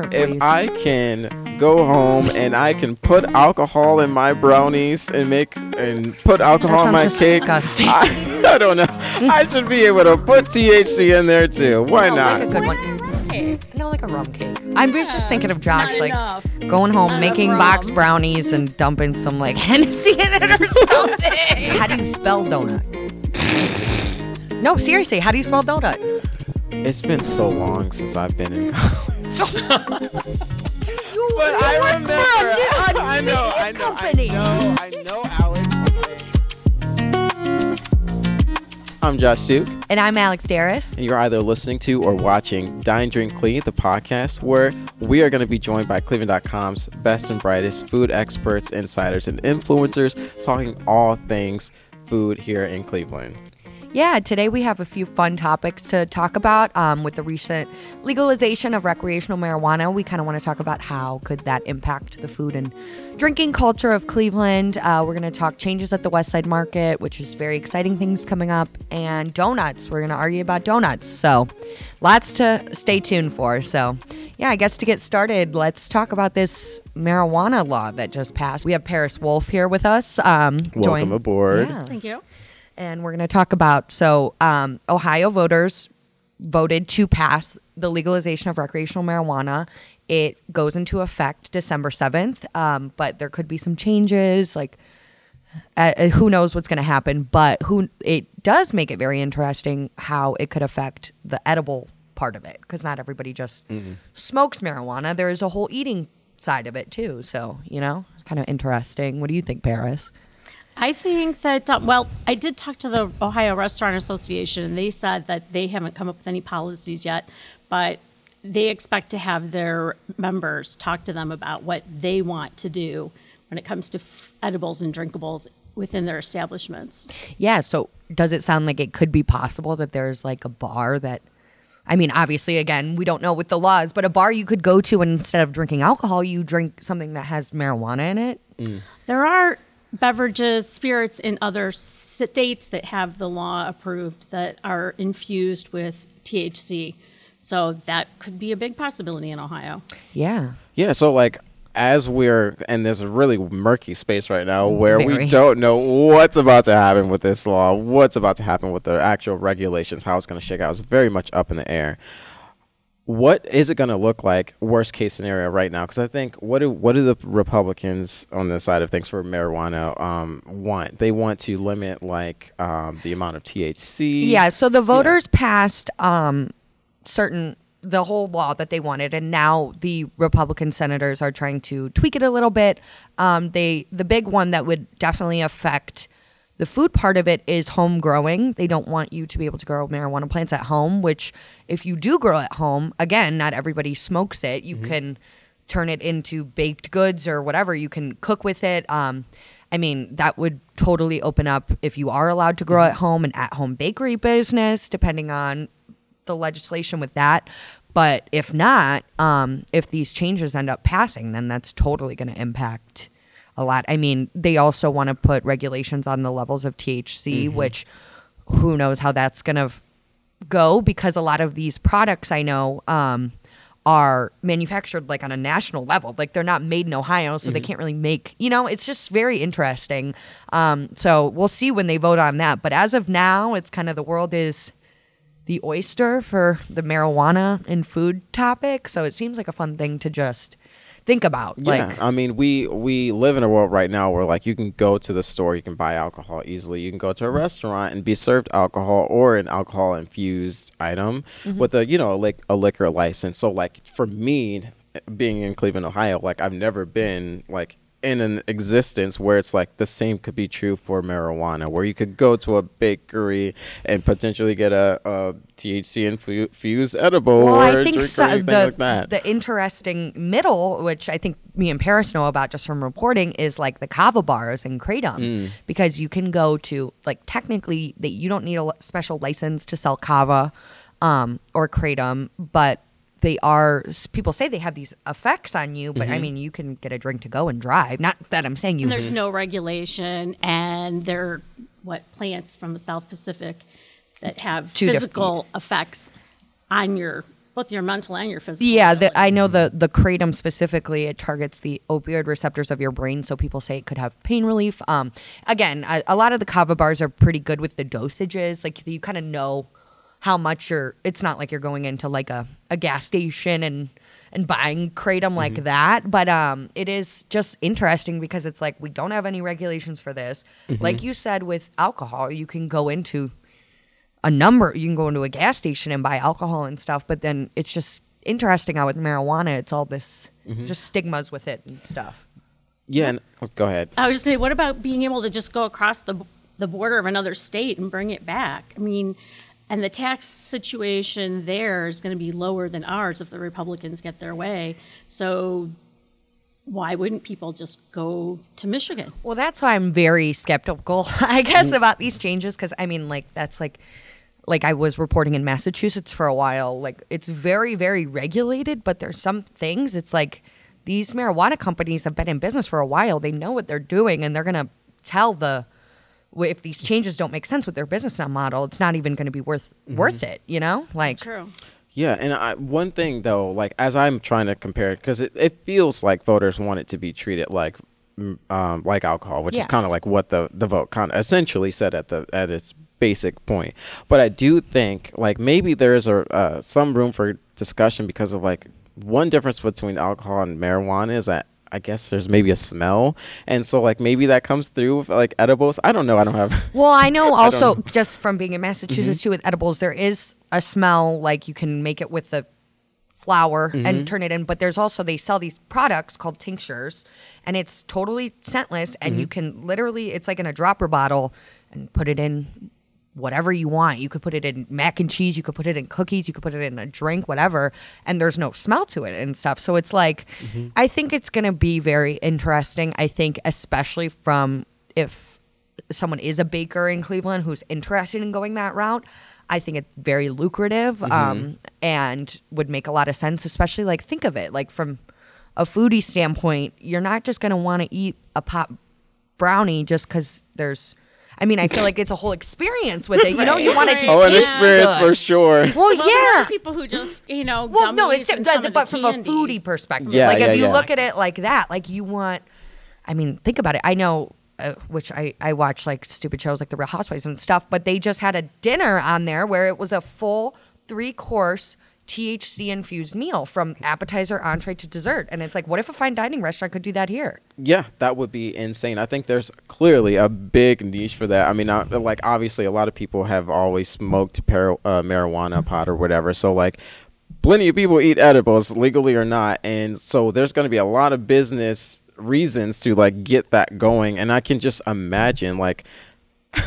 If I can go home and I can put alcohol in my brownies and make and put alcohol in my sounds cake. I, I don't know. I should be able to put THC in there too. Why no, not? Like a good one. No, like a rum cake. I was just thinking of Josh, Not like enough. going home, Not making box brownies and dumping some like Hennessy in it or something. how do you spell donut? No, seriously, how do you spell donut? It's been so long since I've been in college. You, But you I work remember. for a I know. I media know. I company. know. I know, Alex. I'm Josh Duke. And I'm Alex Darus. and you're either listening to or watching Dine Drink CLE, the podcast, where we are going to be joined by Cleveland.com's best and brightest food experts, insiders, and influencers talking all things food here in Cleveland. Yeah, today we have a few fun topics to talk about. Um, with the recent legalization of recreational marijuana, we kind of want to talk about how could that impact the food and drinking culture of Cleveland. Uh, we're going to talk changes at the West Side Market, which is very exciting things coming up, and donuts. We're going to argue about donuts. So, lots to stay tuned for. So, yeah, I guess to get started, let's talk about this marijuana law that just passed. We have Paris Wolfe here with us. Um, Welcome join- aboard. Yeah Thank you. And we're going to talk about so um, Ohio voters voted to pass the legalization of recreational marijuana. It goes into effect December seventh, um, but there could be some changes. Like, uh, uh, who knows what's going to happen? But who it does make it very interesting how it could affect the edible part of it because not everybody just smokes marijuana. There is a whole eating side of it too. So you know, kind of interesting. What do you think, Paris? I think that, uh, well, I did talk to the Ohio Restaurant Association, and they said that they haven't come up with any policies yet, but they expect to have their members talk to them about what they want to do when it comes to f- edibles and drinkables within their establishments. Yeah. So does it sound like it could be possible that there's like a bar that, I mean, obviously, again, we don't know with the laws, but a bar you could go to and instead of drinking alcohol, you drink something that has marijuana in it? There are beverages, spirits in other states that have the law approved that are infused with THC. So that could be a big possibility in Ohio. Yeah. Yeah, so like as we're in this really murky space right now where we don't know what's about to happen with this law, what's about to happen with the actual regulations, how it's going to shake out, it's very much up in the air. What is it going to look like worst case scenario right now? Because I think what do what do the Republicans on the side of things for marijuana um, want? They want to limit like um, the amount of THC. Yeah. So the voters passed um, certain the whole law that they wanted, and now the Republican senators are trying to tweak it a little bit. Um, they the big one that would definitely affect the food part of it is home growing. They don't want you to be able to grow marijuana plants at home, which if you do grow at home, again, not everybody smokes it. You can turn it into baked goods or whatever. You can cook with it. Um, I mean, that would totally open up if you are allowed to grow at home, an at home bakery business, depending on the legislation with that. But if not, um, if these changes end up passing, then that's totally going to impact a lot. I mean, they also want to put regulations on the levels of THC, which who knows how that's going to go because a lot of these products I know um, are manufactured like on a national level. Like they're not made in Ohio, so they can't really make, you know, it's just very interesting. Um, so we'll see when they vote on that. But as of now, it's kind of the world is the oyster for the marijuana and food topic. So it seems like a fun thing to just think about. Yeah, Like, I mean, we we live in a world right now where like you can go to the store, you can buy alcohol easily. You can go to a restaurant and be served alcohol or an alcohol infused item mm-hmm. with a you know like a liquor license. So like for me, being in Cleveland, Ohio, like I've never been like in an existence where it's like the same could be true for marijuana, where you could go to a bakery and potentially get a, a THC infused edible well, or I think drink so, the, like that. the interesting middle, which I think me and Paris know about just from reporting, is like the kava bars and kratom, Mm. because you can go to like technically that you don't need a special license to sell kava um, or kratom, but they are people say they have these effects on you, Mm-hmm. but I mean you can get a drink to go and drive. Not that I'm saying you. And there's no regulation, and they're what plants from the South Pacific that have Two different- physical effects on your both your mental and your physical. Yeah, the, I know the the kratom specifically. It targets the opioid receptors of your brain, so people say it could have pain relief. Um, again, a, a lot of the kava bars are pretty good with the dosages. Like you kind of know how much you're. It's not like you're going into like a, a gas station and and buying kratom like mm-hmm. that. But um, it is just interesting because it's like we don't have any regulations for this. Mm-hmm. Like you said with alcohol, you can go into a number you can go into a gas station and buy alcohol and stuff but then it's just interesting how with marijuana it's all this mm-hmm. just stigmas with it and stuff Yeah, and, oh, go ahead. I was just saying, what about being able to just go across the the border of another state and bring it back? I mean, and the tax situation there is going to be lower than ours if the Republicans get their way. So why wouldn't people just go to Michigan? well that's why i'm very skeptical i guess mm. about these changes because i mean like that's like like i was reporting in massachusetts for a while like it's very very regulated but there's some things it's like these marijuana companies have been in business for a while they know what they're doing and they're going to tell the if these changes don't make sense with their business model it's not even going to be worth worth it you know like True. Yeah, and I, one thing though, like as I'm trying to compare it, because it, it feels like voters want it to be treated like mm, um, like alcohol, which is kind of like what the the vote kind of essentially said at the at its basic point. But I do think like maybe there is a uh, some room for discussion because of like one difference between alcohol and marijuana is that. I guess there's maybe a smell, and so like maybe that comes through with like edibles. I don't know. I don't have. Well, I know also don't- just from being in Massachusetts mm-hmm. too with edibles, there is a smell like you can make it with the flour and mm-hmm. turn it in, but there's also they sell these products called tinctures and it's totally scentless and you mm-hmm. can literally it's like in a dropper bottle and put it in whatever you want. You could put it in mac and cheese, you could put it in cookies, you could put it in a drink, whatever, and there's no smell to it and stuff. So it's like I think it's going to be very interesting. I think especially from if someone is a baker in Cleveland who's interested in going that route, I think it's very lucrative um, and would make a lot of sense, especially like think of it like from a foodie standpoint, you're not just going to want to eat a pop brownie just because there's. I mean, I feel like it's a whole experience with it. You know, you want it to oh, an experience good. for sure. Well, Well, there are yeah. people who just you know. Well, no, it's and but, of but the from a foodie perspective. Yeah, like yeah, if you yeah. look at it like that, like you want. I mean, think about it. I know, uh, which I I watch like stupid shows like The Real Housewives and stuff, but they just had a dinner on there where it was a full three course. THC infused meal from appetizer, entree to dessert. And it's like, what if a fine dining restaurant could do that here? Yeah, that would be insane. I think there's clearly a big niche for that. I mean, uh, like obviously, a lot of people have always smoked uh, marijuana pot or whatever. So like, plenty of people eat edibles, legally or not, and so there's going to be a lot of business reasons to like get that going. And I can just imagine like.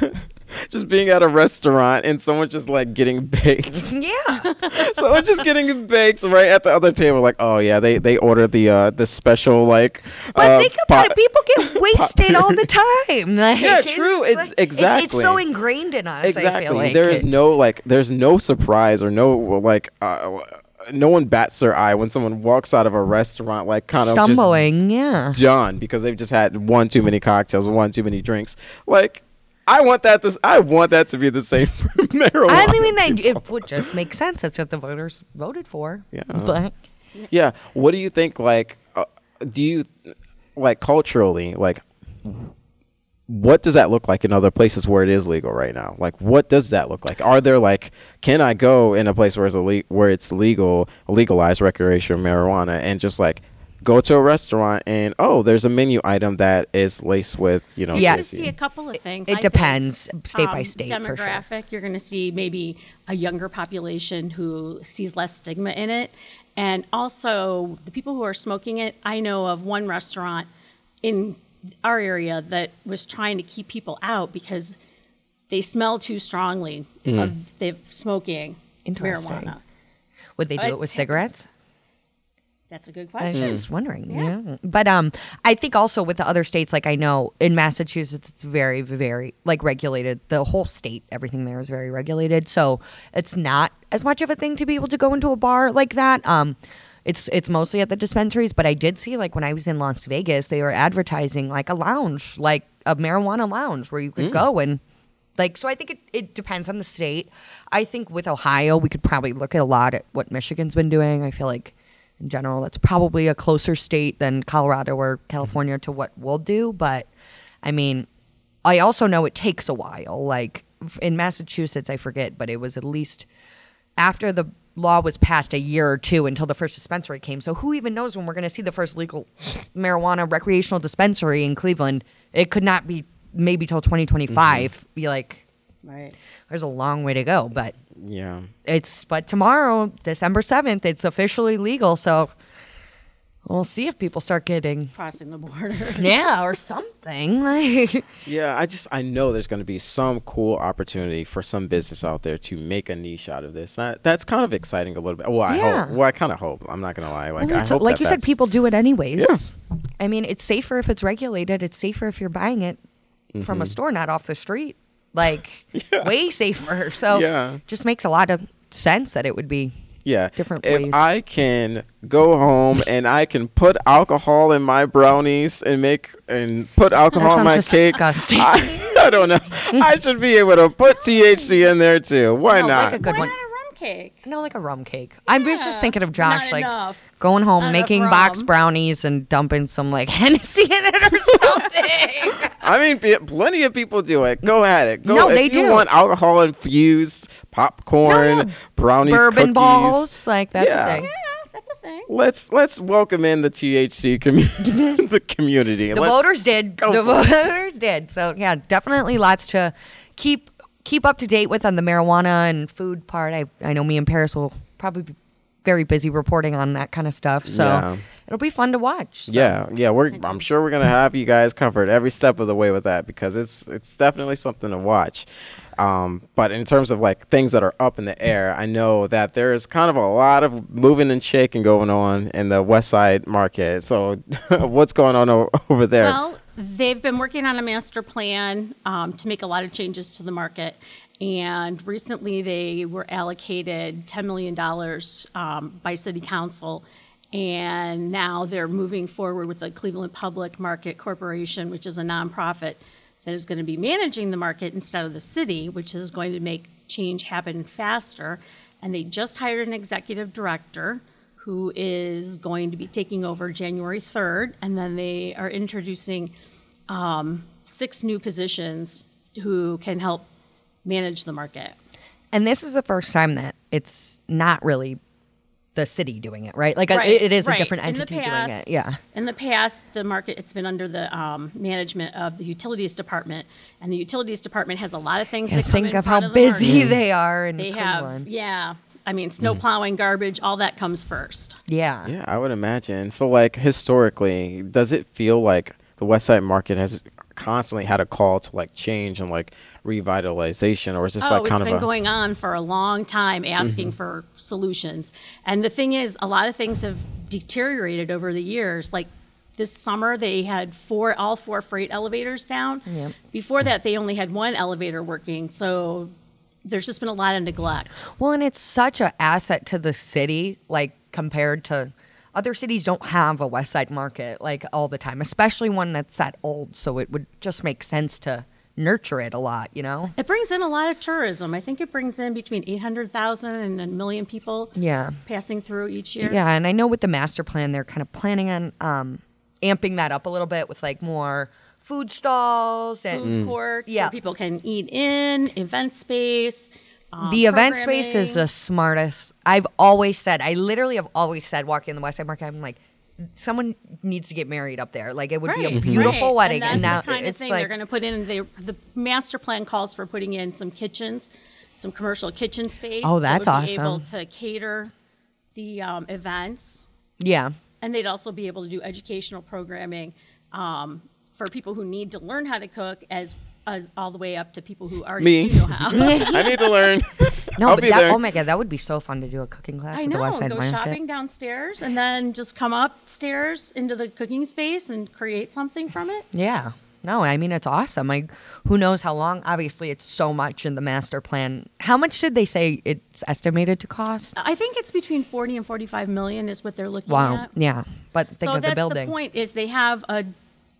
just being at a restaurant and someone just like getting baked Yeah. someone just getting baked right at the other table like oh yeah they they ordered the uh the special like But uh, think about it. People get wasted all the time. Like, Yeah, true. It's- like- exactly. It's, so ingrained in us. I exactly feel like there is no like there's no surprise or no like uh, no one bats their eye when someone walks out of a restaurant like kind of stumbling. yeah. done because they've just had one too many cocktails one too many drinks like I want that this I want that to be the same for marijuana I mean, that it would just make sense. That's what the voters voted for. Yeah. But Yeah. What do you think? Like, uh, do you like culturally? Like, what does that look like in other places where it is legal right now? Like, what does that look like? Are there like, can I go in a place where it's ille- where it's legal, legalized recreational marijuana, and just like go to a restaurant and oh, there's a menu item that is laced with you know. Yeah. You're THC? going to see a couple of things. it I think. depends state by um, state for sure. demographic. You're going to see maybe a younger population who sees less stigma in it, and also the people who are smoking it. I know of one restaurant in our area that was trying to keep people out because they smell too strongly of the smoking Interesting. marijuana. Would they do But- it with cigarettes? That's a good question. I was question. just wondering. Yeah. Yeah. But um, I think also with the other states, like I know in Massachusetts, it's very, very like regulated. The whole state, everything there is very regulated. So it's not as much of a thing to be able to go into a bar like that. Um, it's it's mostly at the dispensaries. But I did see like when I was in Las Vegas, they were advertising like a lounge, like a marijuana lounge where you could go and Like, so I think it, it depends on the state. I think with Ohio, we could probably look at a lot at what Michigan's been doing. I feel like in general, that's probably a closer state than Colorado or mm-hmm. California to what we'll do. But I mean, I also know it takes a while. Like in Massachusetts, I forget, but it was at least after the law was passed a year or two until the first dispensary came. So who even knows when we're going to see the first legal marijuana recreational dispensary in Cleveland? It could not be maybe till 2025. Mm-hmm. Be like, Right. there's a long way to go, but Yeah. it's but tomorrow, December 7th, it's officially legal. So we'll see if people start getting Crossing the border. yeah or something like Yeah, I just I know there's going to be some cool opportunity for some business out there to make a niche out of this. That, that's kind of exciting a little bit. Well, I Yeah. hope. Well, I kind of hope. I'm not going to lie. Like Well, I hope like that you said, people do it anyways. Yeah. I mean, it's safer if it's regulated. It's safer if you're buying it from a Mm-hmm. store, not off the street. Like way safer. So Yeah. just makes a lot of sense that it would be. Yeah. different if ways. I can go home and I can put alcohol in my brownies and make and put alcohol in my sounds cake. I, I don't know. I should be able to put THC in there too. Why No, like a good Why one. not a rum cake? No, like a rum cake. I was just thinking of Josh, Not like enough. Going home, Not enough making box brownies and dumping some like Hennessy in it or something. I mean, plenty of people do it. Go at it. Go, No, if they you do. want alcohol infused popcorn, No, no. brownies, Bourbon cookies. balls, like that's Yeah. a thing. Yeah, that's a thing. Let's let's welcome in the THC commu- the community. The Let's- voters did. The for it. voters did. So yeah, definitely lots to keep keep up to date with on the marijuana and food part. I I know me and Paris will probably be very busy reporting on that kind of stuff. So Yeah. it'll be fun to watch. So. Yeah, yeah, we're. I'm sure we're gonna have you guys covered every step of the way with that because it's it's definitely something to watch. Um, but in terms of like things that are up in the air, I know that there is kind of a lot of moving and shaking going on in the West Side market. So, what's going on o- over there? Well, they've been working on a master plan um, to make a lot of changes to the market. And recently they were allocated $10 million um, by City Council. And now they're moving forward with the Cleveland Public Market Corporation, which is a nonprofit that is going to be managing the market instead of the city, which is going to make change happen faster. And they just hired an executive director who is going to be taking over January 3rd. And then they are introducing um, six new positions who can help manage the market. And this is the first time that it's not really the city doing it, right? Like Right, it, it is right. a different In the entity doing it. Yeah. In the past, the market, it's been under the um, management of the utilities department. And the utilities department has a lot of things Yeah, that come think in of front how of the busy market. they are And They have, yeah. I mean, snow plowing, garbage, all that comes first. Yeah. yeah, I would imagine. So, like historically, does it feel like the West Side market has constantly had a call to like change and like revitalization, or is this Oh, like it's kind been of a going on for a long time, asking mm-hmm. for solutions. And the thing is, a lot of things have deteriorated over the years. Like this summer, they had four, all four freight elevators down. Yep. Before that, they only had one elevator working. So there's just been a lot of neglect. Well, and it's such an asset to the city, like compared to other cities don't have a West Side market like all the time, especially one that's that old. So it would just make sense to nurture it a lot, you know? It brings in a lot of tourism. I think it brings in between 800,000 and a million people Yeah. passing through each year. Yeah, and I know with the master plan, they're kind of planning on um, amping that up a little bit with like more food stalls and Food courts Yeah. where people can eat in, event space. um, the event space is the smartest. I've always said, I literally have always said, walking in the West Side Market, I'm like, someone needs to get married up there. Like it would be a beautiful right. wedding, and, and, now the kind of it's thing like they're going to put in. They, the master plan calls for putting in some kitchens, some commercial kitchen space. Oh, that that's would Be able to cater the um, events, yeah. and they'd also be able to do educational programming um, for people who need to learn how to cook, as as all the way up to people who already Me. do know how. I need to learn. No, I'll but be that, there. oh my god, that would be so fun to do a cooking class I at the know. West Side Go Market. shopping downstairs and then just come upstairs into the cooking space and create something from it. Yeah. No, I mean it's awesome. Like who knows how long? Obviously, it's so much in the master plan. How much did they say it's estimated to cost? I think it's between 40 and 45 million is what they're looking for. Wow. at. Yeah. But think so of that's the building. The point is they have a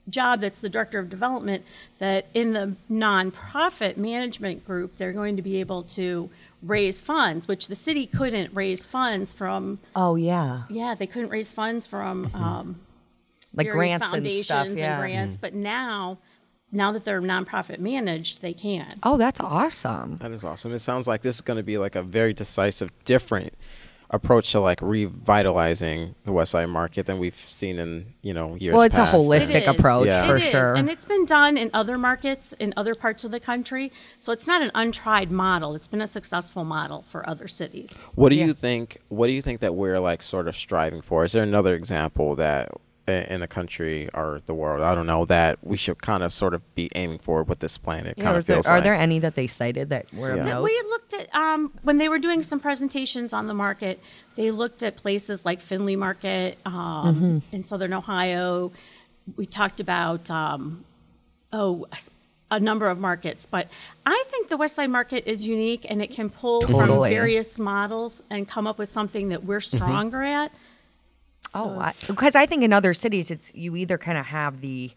job that's the director of development that in the nonprofit management group they're going to be able to raise funds which the city couldn't raise funds from Oh yeah, yeah they couldn't raise funds from um, like various grants and foundations stuff. Yeah. and grants but now now that they're nonprofit managed they can Oh, that's awesome. That is awesome. It sounds like this is going to be like a very decisive, different approach to like revitalizing the West Side Market than we've seen in you know years. Well, it's a holistic It is. approach Yeah. for It is, sure. And it's been done in other markets in other parts of the country. So it's not an untried model. It's been a successful model for other cities. What do Yeah. you think? What do you think that we're like sort of striving for? Is there another example that i- in the country or the world, I don't know, that we should kind of sort of be aiming for with this planet. Yeah, kind are of there, feels are like. there any that they cited that were Yeah. of note? We had looked at, um, when they were doing some presentations on the market, they looked at places like Findlay Market um, Mm-hmm. in Southern Ohio. We talked about, um, oh, s- a number of markets, but I think the West Side Market is unique and it can pull from various models and come up with something that we're Mm-hmm. stronger at. Oh, because I, think in other cities, it's you either kind of have the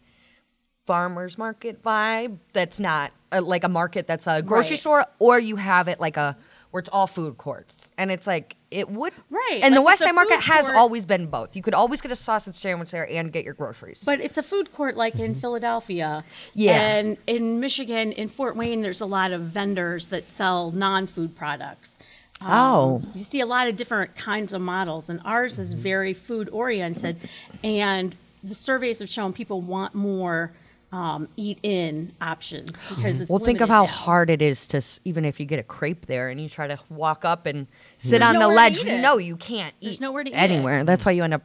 farmers market vibe that's not uh, like a market that's a grocery Right. store, or you have it like a where it's all food courts, and it's like it would Right, And the West Side Market food has always been both. You could always get a sausage sandwich there and get your groceries. But it's a food court like in Philadelphia. Mm-hmm. Yeah. And in Michigan, in Fort Wayne, there's a lot of vendors that sell non food products. Um, Oh. You see a lot of different kinds of models, and ours is Mm-hmm. very food oriented. And the surveys have shown people want more um, eat in options because it's well, think of how now. hard it is to, even if you get a crepe there and you try to walk up and sit There's on the ledge, no, you can't There's eat nowhere to eat anywhere. That's why you end up.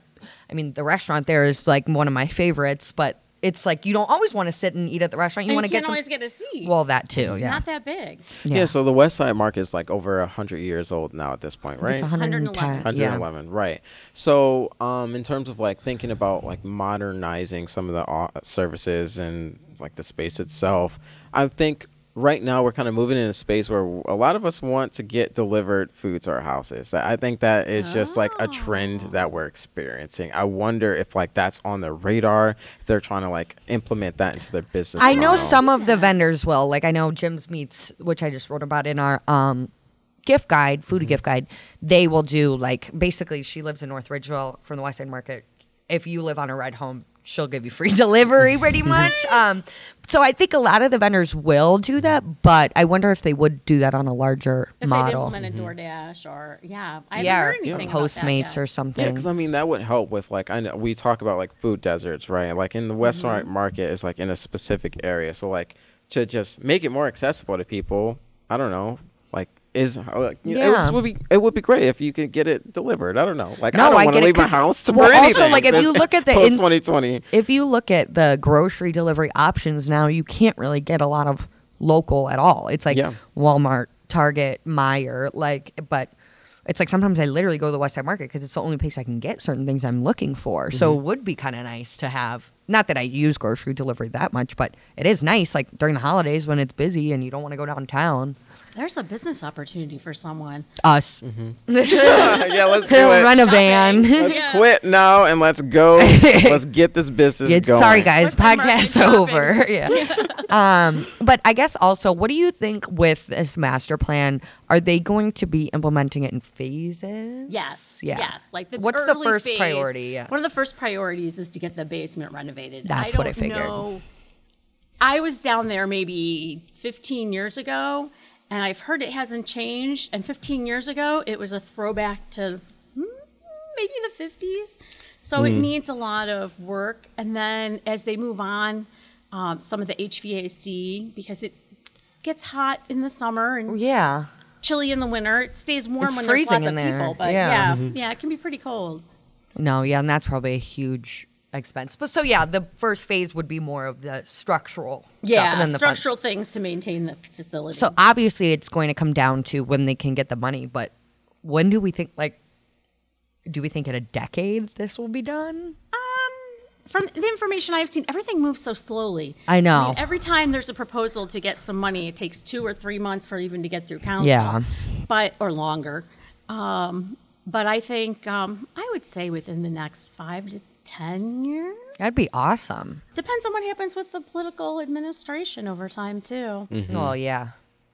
I mean, the restaurant there is like one of my favorites, but it's like you don't always want to sit and eat at the restaurant. You want to get some. always get a seat. well, that too. it's yeah. not that big. Yeah. so the West Side Market is like over a hundred years old now at this point, right? It's 110. 111. Yeah. 111, right. So, um, in terms of like thinking about like modernizing some of the uh, services and like the space itself, I think right now we're kind of moving in a space where a lot of us want to get delivered food to our houses. I think that is just like a trend that we're experiencing. I wonder if like that's on their radar, if they're trying to like implement that into their business. I know some of the vendors will. Like I know Jim's Meats, which I just wrote about in our um, gift guide, foodie Mm-hmm. gift guide. They will do like basically. She lives in North Ridgeville from the West Side Market. If you live on a ride home, she'll give you free delivery, pretty much. Um, so I think a lot of the vendors will do that, but I wonder if they would do that on a larger If they'd model. implemented DoorDash or, yeah. I yeah, haven't or heard anything about that Postmates yet. or Yeah, something. because I mean that would help with like I know we talk about like food deserts, right? Like in the West Mm-hmm. Side Market is like in a specific area, so like to just make it more accessible to people. I don't know, like is like you know, it Yeah. just would be it would be great if you could get it delivered. I don't know, like No, I don't want to leave my house to well, for also, like, if you look at the post in- 2020, if you look at the grocery delivery options now, you can't really get a lot of local at all. It's like Yeah. Walmart, Target, Meijer, like, but it's like sometimes I literally go to the West Side Market because it's the only place I can get certain things I'm looking for. So Mm-hmm. it would be kind of nice to have. Not that I use grocery delivery that much, but it is nice, like during the holidays when it's busy and you don't want to go downtown. There's a business opportunity for someone. Us, yeah, let's do it. rent a van. Let's Yeah. quit now and let's go. let's get this business Yeah, going. sorry guys, What's that market podcast's over. Yeah. um, but I guess also, what do you think with this master plan? Are they going to be implementing it in phases? Yes. Yeah. Yes. Like the What's the first phase- priority? Yeah. One of the first priorities is to get the basement renovated. That's I what I figured. Know, I was down there maybe 15 years ago, and I've heard it hasn't changed. And 15 years ago, it was a throwback to hmm, maybe the 50s. So Hmm. it needs a lot of work. And then as they move on, um, some of the HVAC because it gets hot in the summer and Yeah. chilly in the winter. It stays warm It's when there's lots in of there. people, but Yeah. yeah, yeah, it can be pretty cold. No, yeah, and that's probably a huge expense. But so yeah, the first phase would be more of the structural stuff, Yeah, the structural things to maintain the facility. So obviously, it's going to come down to when they can get the money. But when do we think? Like, do we think in a decade this will be done? um, from the information I've seen, everything moves so slowly. I know. mean, every time there's a proposal to get some money, it takes two or three months for even to get through council. Yeah. but or longer. Um, but I think um, I would say within the next five to 10 years. That'd be awesome. Depends on what happens with the political administration over time, too. Well, yeah.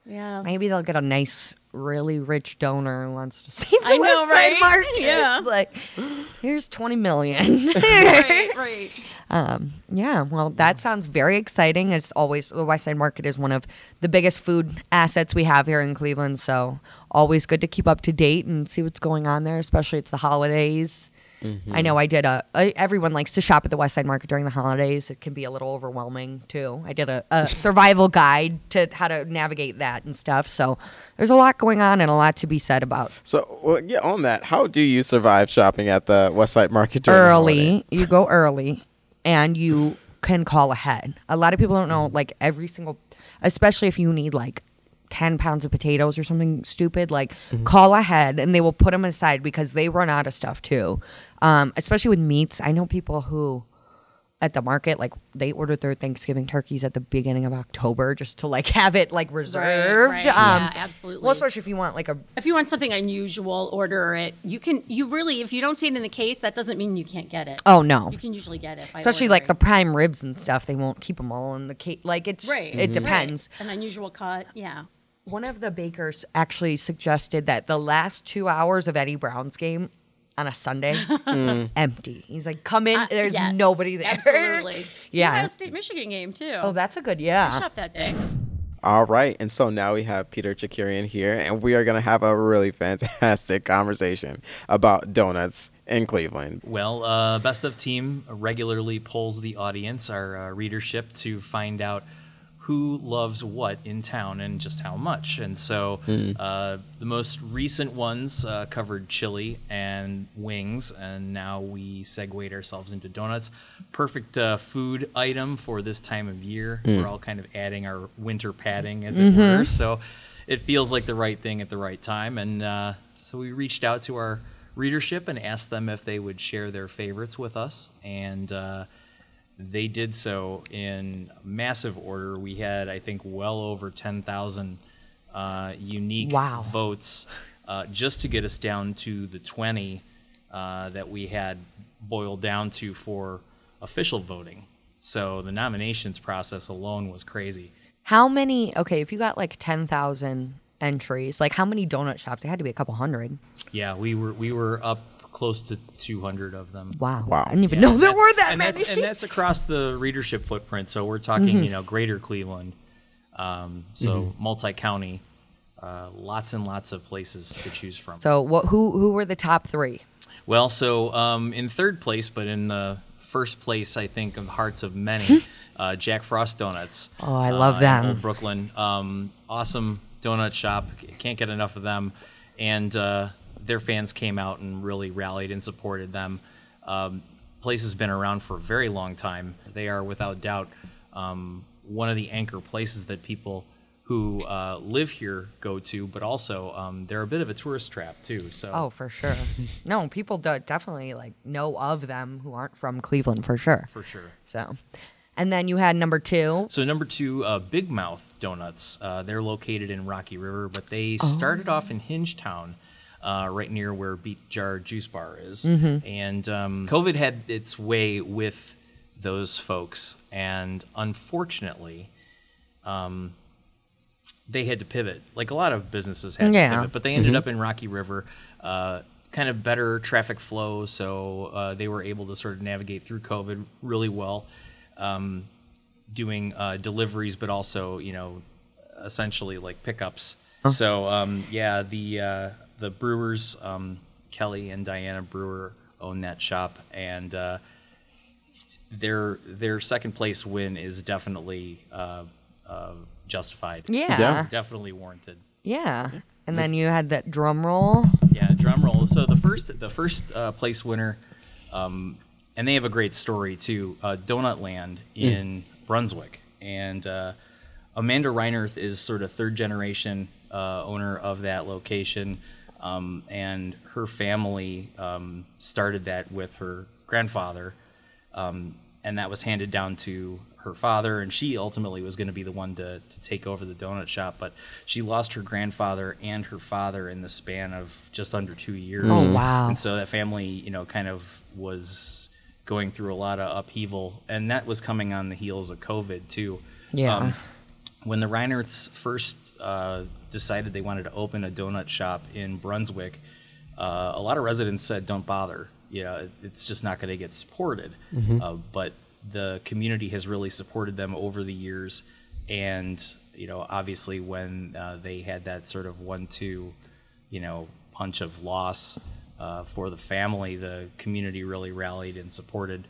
Yeah. Maybe they'll get a nice, really rich donor who wants to see the I know, West Side right? Market. Yeah. Like, here's 20 million. right, right. Um, yeah, well, that sounds very exciting. It's always the West Side Market is one of the biggest food assets we have here in Cleveland. So always good to keep up to date and see what's going on there. Especially it's the holidays. I mm-hmm. know I did a, a. Everyone likes to shop at the West Side Market during the holidays. It can be a little overwhelming too. I did a, a survival guide to how to navigate that and stuff. So there's a lot going on and a lot to be said about So, well, yeah, on that, how do you survive shopping at the West Side Market during the early. You go early, and you can call ahead. A lot of people don't know, mm-hmm. like every single, especially if you need like. 10 pounds of potatoes or something stupid like call ahead and they will put them aside because they run out of stuff too um, especially with meats i know people who at the market like they ordered their thanksgiving turkeys at the beginning of october just to like have it like reserved right. um, Yeah, absolutely. well especially if you want like a If you want something unusual, order it. You can. You really, if you don't see it in the case, that doesn't mean you can't get it. oh no You can usually get it. By especially like the prime ribs and stuff they won't keep them all in the case. like it's Right. it depends an unusual cut. Yeah. One of the bakers actually suggested that the last two hours of eddie brown's game on a sunday is empty he's like come in Uh, there's yes, nobody there Absolutely. Yeah. Ohio State Michigan game too. oh that's a good yeah shop that day. All right, and so now we have Peter Chakerian here, and we are going to have a really fantastic conversation about donuts in Cleveland. Well, uh, Best of Team regularly polls the audience, our uh, readership, to find out who loves what in town and just how much. And so uh, the most recent ones uh, covered chili and wings, and now we segued ourselves into donuts. Perfect uh, food item for this time of year. We're all kind of adding our winter padding, as it were. So it feels like the right thing at the right time. And uh, so we reached out to our readership and asked them if they would share their favorites with us. And uh, they did so in massive order. We had, I think, well over 10,000 uh, unique Wow. votes uh, just to get us down to the 20 uh, that we had boiled down to for official voting. So the nominations process alone was crazy. how many okay if you got like 10000 entries like how many donut shops it had to be a couple hundred Yeah, we were we were up close to 200 of them. wow Wow. i didn't even Yeah, know there were that and many That's, and that's across the readership footprint. So we're talking, Mm-hmm. you know, greater Cleveland. Um, so multi-county, uh, lots and lots of places to choose from. so what who who were the top three well, so um, in third place, but in the first place, I think, of hearts of many, uh, Jack Frost Donuts. Oh, I love uh, in them. Old Brooklyn. Um, awesome donut shop. Can't get enough of them. And uh, their fans came out and really rallied and supported them. Um, place has been around for a very long time. They are, without doubt, um, one of the anchor places that people who uh, live here go to, but also um, they're a bit of a tourist trap too. So Oh, for sure. no, people do definitely like know of them who aren't from Cleveland for sure. for sure. So, and then you had number two. So number two, uh, Big Mouth Donuts. Uh, they're located in Rocky River, but they started off in Hingetown, uh, right near where Beet Jar Juice Bar is. And um, COVID had its way with those folks, and unfortunately, um, they had to pivot. Like a lot of businesses had Yeah. to pivot, but they ended up in Rocky River. Uh, kind of better traffic flow, so uh, they were able to sort of navigate through COVID really well um, doing uh, deliveries, but also you know essentially like pickups. So um, yeah, the uh, the brewers um, Kelly and Diana Brewer own that shop, and uh, their their second place win is definitely uh, uh, justified. Yeah. Yeah. definitely warranted. Yeah. And then you had that drum roll. Yeah, drum roll. So the first the first uh, place winner, um, and they have a great story too. Uh, Donut Land in Brunswick, and uh, Amanda Reinert is sort of third generation uh, owner of that location, um, and her family um, started that with her grandfather, um, and that was handed down to her father, and she ultimately was going to be the one to, to take over the donut shop. But she lost her grandfather and her father in the span of just under two years. Oh, wow. And so that family, you know, kind of was going through a lot of upheaval, and that was coming on the heels of COVID too. Yeah. Um, when the Reinerts first uh, decided they wanted to open a donut shop in Brunswick, uh, a lot of residents said, "Don't bother. You know, it's just not going to get supported." Uh, but the community has really supported them over the years, and you know, obviously, when uh, they had that sort of one-two, you know, punch of loss uh, for the family, the community really rallied and supported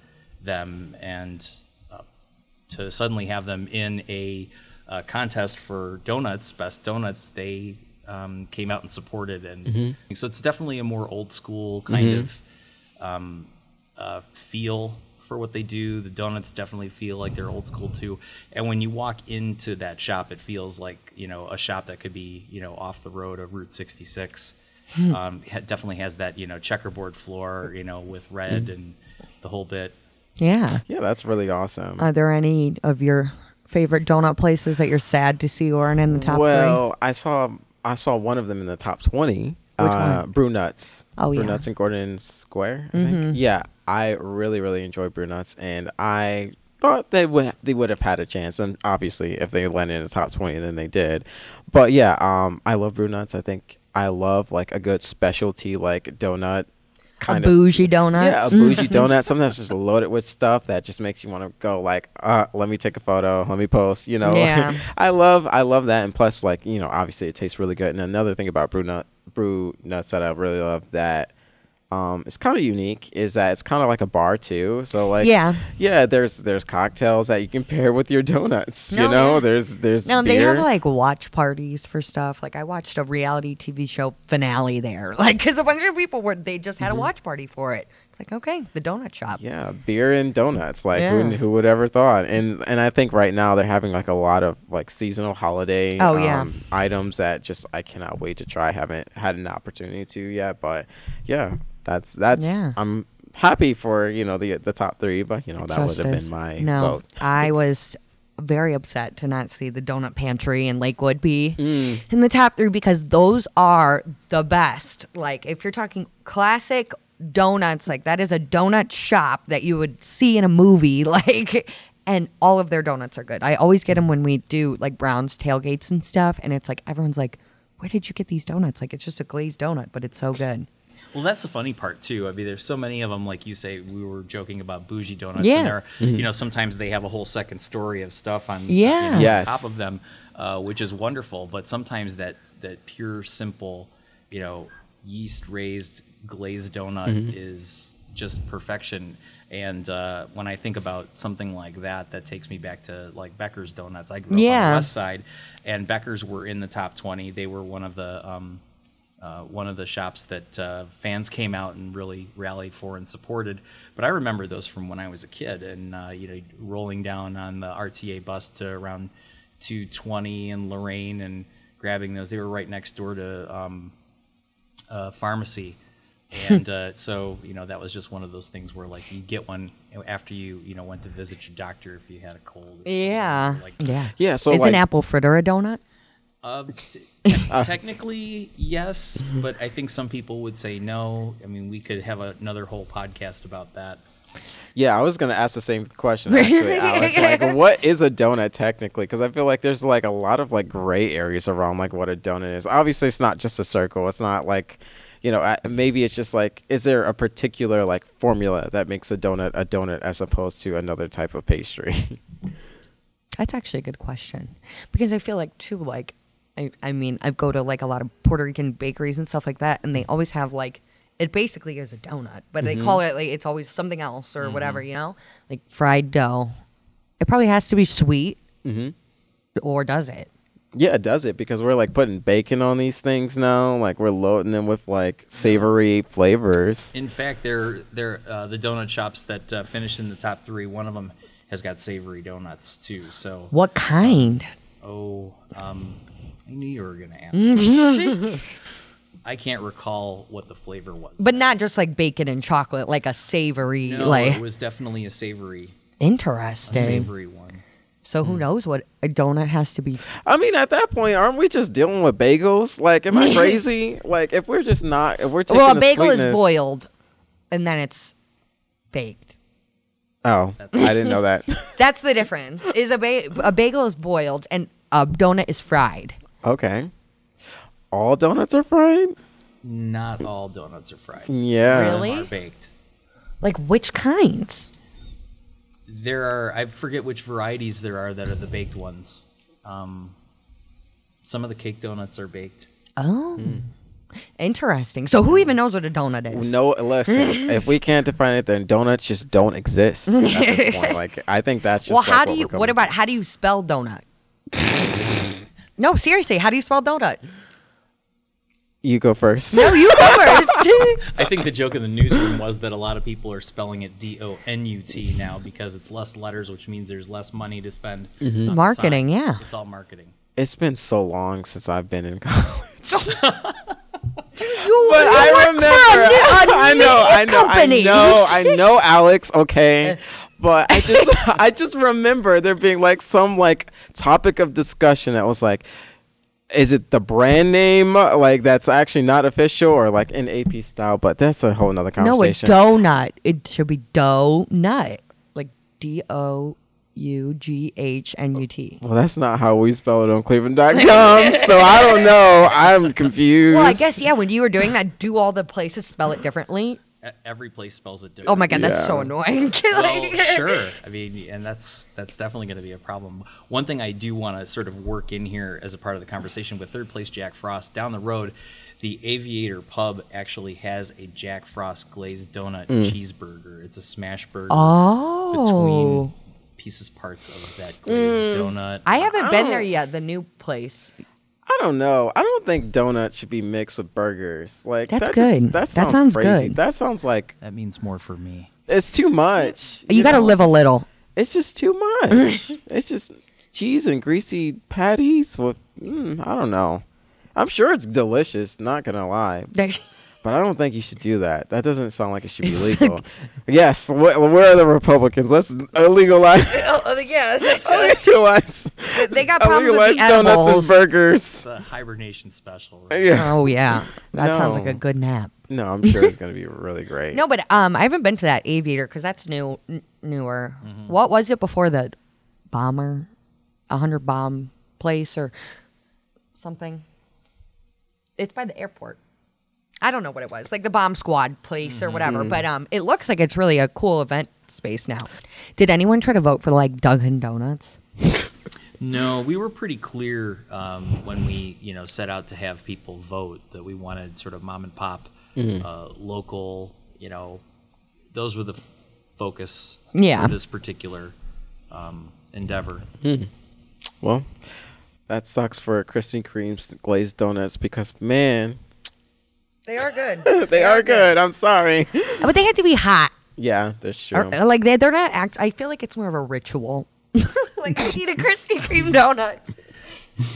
them, and uh, to suddenly have them in a uh, contest for donuts, best donuts, they um, came out and supported, and so it's definitely a more old school kind of um, uh, feel for what they do. The donuts definitely feel like they're old school too, and when you walk into that shop, it feels like you know a shop that could be you know off the road of Route 66. um, it definitely has that you know checkerboard floor, you know, with red and the whole bit. Yeah. Yeah, that's really awesome. Are there any of your favorite donut places that you're sad to see weren't in the top well, I saw I saw one of them in the top twenty. Which uh, one? Brew Nuts. Oh, Brew yeah. Nuts in Gordon Square. I Mhm. think. Yeah, I really really enjoy Brew Nuts, and I thought they would they would have had a chance, and obviously if they landed in the top twenty, then they did. But yeah, um, I love Brew Nuts. I think I love like a good specialty like donut. Three? A of bougie donut. yeah, a bougie donut. Something that's just loaded with stuff that just makes you want to go like, uh, let me take a photo, let me post. You know, Yeah. I love, I love that, and plus, like, you know, obviously it tastes really good. And another thing about brew nut, brew nuts that I really love that. Um, it's kind of unique is that it's kind of like a bar too. So like, Yeah. yeah. There's there's cocktails that you can pair with your donuts. No, you know, there's there's No, beer. they have like watch parties for stuff. Like I watched a reality TV show finale there, like because a bunch of people were they just had a watch party for it. It's like okay, the donut shop. Yeah, beer and donuts. Like Yeah. who, who would ever thought? And and I think right now they're having like a lot of like seasonal holiday Oh, yeah. um, items that just I cannot wait to try. haven't had an opportunity to yet, but yeah, that's that's Yeah. I'm happy for you know the the top three, but you know that would have been my no. vote. I was very upset to not see the donut pantry in Lakewood be Mm. in the top three because those are the best. Like if you're talking classic donuts, like that is a donut shop that you would see in a movie, like. And all of their donuts are good. I always get them when we do like Brown's tailgates and stuff, and it's like everyone's like, "Where did you get these donuts?" Like it's just a glazed donut, but it's so good. Well, that's the funny part too. I mean, there's so many of them. Like you say, we were joking about bougie donuts. Yeah. And there, you know, sometimes they have a whole second story of stuff on, Yeah. you know, Yes. on top of them, uh, which is wonderful. But sometimes that that pure, simple, you know, yeast raised glazed donut is just perfection. And uh, when I think about something like that, that takes me back to like Becker's Donuts. I grew up on Yeah. the west side, and Becker's were in the top 20. They were one of the um, uh, one of the shops that uh, fans came out and really rallied for and supported. But I remember those from when I was a kid, and uh, you know, rolling down on the RTA bus to around 220 in Lorain and grabbing those. They were right next door to um, a pharmacy. And uh, so, you know, that was just one of those things where, like, you get one after you, you know, went to visit your doctor if you had a cold. Yeah, Like, yeah, Yeah, so is like, an apple fritter a donut? uh, t- te- technically, yes, but I think some people would say no. I mean, we could have another whole podcast about that. Yeah, I was gonna ask the same question actually, Alex. Like, what is a donut technically? Because I feel like there's like a lot of like gray areas around like what a donut is. Obviously, it's not just a circle. It's not like, you know, maybe it's just like, is there a particular like formula that makes a donut a donut as opposed to another type of pastry? That's actually a good question because I feel like too like I I mean I go to like a lot of Puerto Rican bakeries and stuff like that and they mm-hmm. always have like it basically is a donut but they call mm-hmm. it like it's always something else or mm-hmm. whatever you know like fried dough. It probably has to be sweet mm-hmm. or does it? Yeah, it does it because we're like putting bacon on these things now. Like we're loading them with like savory flavors. In fact, they're, they're uh, the donut shops that uh, finished in the top three. One of them has got savory donuts too. So, What kind? oh, um, I knew you were going to ask. I can't recall what the flavor was. But not just like bacon and chocolate, like a savory no, like it was definitely a savory, a interesting. savory one. So who hmm. knows what a donut has to be? I mean, at that point, aren't we just dealing with bagels? Like, am I crazy? like, if we're just not, if we're taking Well, a the bagel is boiled and then it's baked. Oh, I didn't know that. That's the difference. Is a ba- a bagel is boiled and a donut is fried. Okay. All donuts are fried? Not all donuts are fried. Yeah. Some Really? Are baked. Like which kinds? There are I forget which varieties there are that are the baked ones. Um, some of the cake donuts are baked. Oh. Interesting. So who even knows what a donut is? No, listen. if we can't define it, then donuts just don't exist at this point. Like, I think that's just. well, like how what do we're you? coming What to. about how do you spell donut? no, seriously, how do you spell donut? You go first. No, you go first. I think the joke in the newsroom was that a lot of people are spelling it D O N U T now because it's less letters, which means there's less money to spend. Mm-hmm. on Marketing, sign. yeah. It's all marketing. It's been so long since I've been in college. you, But you I remember. for a mi- a I know. I know. company. I know. I know, Alex. Okay. But I just, I just remember there being like some like topic of discussion that was like, is it the brand name like that's actually not official or like in AP style? But that's a whole nother No, a conversation. donut. It should be donut, like D O U G H N U T. Well, that's not how we spell it on Cleveland.com. so I don't know. I'm confused. Well, I guess yeah. When you were doing that, do all the places spell it differently? Every place spells it different. Oh my god, that's so Yeah. annoying. well, sure. I mean, and that's that's definitely going to be a problem. One thing I do want to sort of work in here as a part of the conversation with third place Jack Frost down the road, the Aviator Pub actually has a Jack Frost glazed donut mm. cheeseburger. It's a smash burger Oh, between pieces parts of that glazed mm. donut. I haven't I been there oh. yet. The new place. I don't know. I don't think donuts should be mixed with burgers. Like That's that good. Just, that That sounds, sounds crazy. good. That sounds like That means more for me. it's too much. You, got to know? live a little. It's just too much. it's just cheese and greasy patties with. Mm, I don't know. I'm sure it's delicious. Not gonna lie, but I don't think you should do that. That doesn't sound like it should be legal. yes. Wh- where are the Republicans? Let's illegalize. yeah, illegalize. they got problems with illegalize the donuts and edibles. burgers. It's a hibernation special. Right? Yeah. Oh yeah, that sounds like No. a good nap. No, I'm sure it's gonna be really great. No, but um, I haven't been to that Aviator because that's new, n- newer. Mm-hmm. What was it before the bomber, a hundred bomb place or something? It's by the airport. I don't know what it was, like the bomb squad place or Mm-hmm. whatever. But um, it looks like it's really a cool event space now. Did anyone try to vote for like Dunkin' Donuts? No, we were pretty clear um, when we, you know, set out to have people vote that we wanted sort of mom and pop, Mm-hmm. uh, local, you know, those were the f- focus Yeah. for this particular um, endeavor. Well, that sucks for Krispy Kreme's glazed donuts because man, They are good, they are good. I'm sorry. but they have to be hot. Yeah, that's Or, true. Uh, like they, they're not act. I feel like it's more of a ritual. like I eat a Krispy Kreme donut.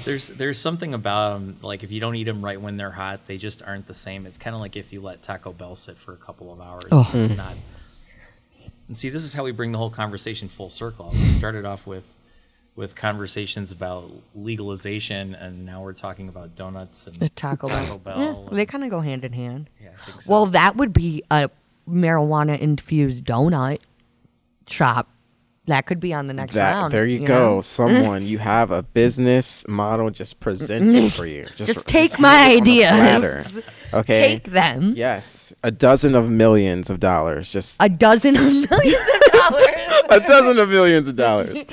There's there's something about them like if you don't eat them right when they're hot, they just aren't the same. It's kind of like if you let Taco Bell sit for a couple of hours. Oh. It's not. And see, this is how we bring the whole conversation full circle. We started off with with conversations about legalization, and now we're talking about donuts and The Taco Bell. Taco Bell. Yeah, and- they kind of go hand in hand. yeah, I think so. Well, that would be a marijuana infused donut shop. That could be on the next That round. there you, know? go. Someone you have a business model just presented for you. Just r- take my hand it on a ideas. Okay. Take them. Yes, a dozen of millions of dollars. Just A dozen of millions of dollars. a dozen of millions of dollars.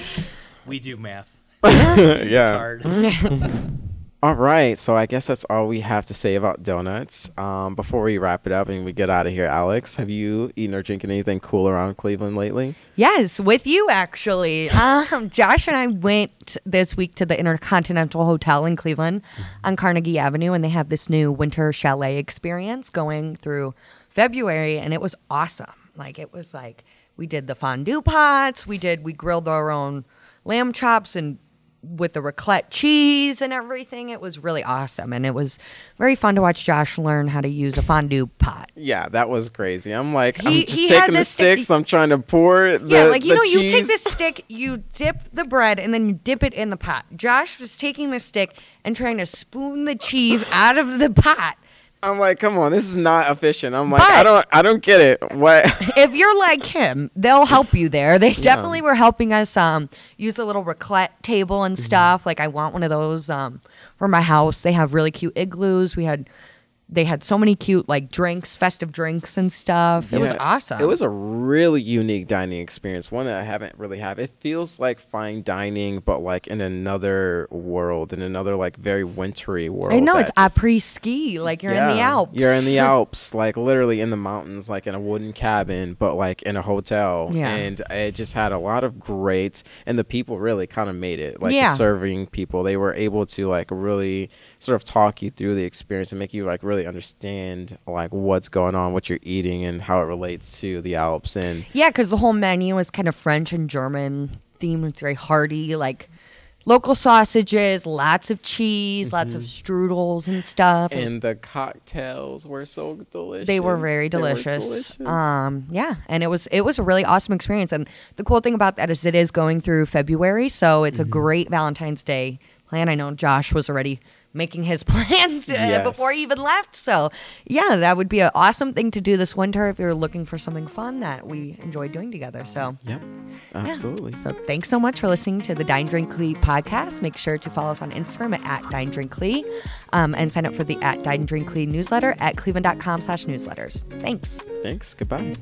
We do math. It's yeah. hard. All right. So I guess that's all we have to say about donuts. Um, before we wrap it up and we get out of here, Alex, have you eaten or drinking anything cool around Cleveland lately? Yes, with you actually. Um, Josh and I went this week to the Intercontinental Hotel in Cleveland on Carnegie Avenue, and they have this new winter chalet experience going through February, and it was awesome. Like it was like we did the fondue pots, we did we grilled our own lamb chops and with the raclette cheese and everything. It was really awesome, and it was very fun to watch Josh learn how to use a fondue pot. Yeah, that was crazy. I'm like, He- I'm just taking the sticks. I'm trying to pour the yeah, like you know, you take the stick, you dip the bread, and then you dip it in the pot. Josh was taking the stick and trying to spoon the cheese out of the pot I'm like, come on, this is not efficient. I'm like, But- I don't, I don't get it. What? if you're like him, they'll help you there. They definitely were helping us um use a little raclette table and Mm-hmm. stuff. Like I want one of those um for my house. They have really cute igloos. We had they had so many cute like drinks, festive drinks and stuff. It was awesome. It was a really unique dining experience, one that I haven't really had. It feels like fine dining, but like in another world, in another like very wintry world. I know it's just- après ski, like you're in the Alps. You're in the Alps, like literally in the mountains, like in a wooden cabin, but like in a hotel. Yeah. And it just had a lot of great, and the people really kind of made it. Like Yeah. serving people, they were able to like really sort of talk you through the experience and make you like really understand like what's going on, what you're eating, and how it relates to the Alps. And Yeah, because the whole menu is kind of French and German themed. It's very hearty, like local sausages, lots of cheese, lots of strudels and stuff. Mm-hmm. and the cocktails were so delicious. they were very They were delicious. delicious. Um, yeah, and it was it was a really awesome experience. And the cool thing about that is it is going through February, so it's Mm-hmm. a great Valentine's Day plan. I know Josh was already making his plans uh, Yes. before he even left. So yeah, that would be an awesome thing to do this winter if you're looking for something fun that we enjoy doing together. So. Yep. Absolutely. So thanks so much for listening to the Dine Drink CLE podcast. Make sure to follow us on Instagram at, at Dine Drink CLE um, and sign up for the at Dine Drink CLE newsletter at cleveland.com slash newsletters. Thanks. Thanks. Goodbye.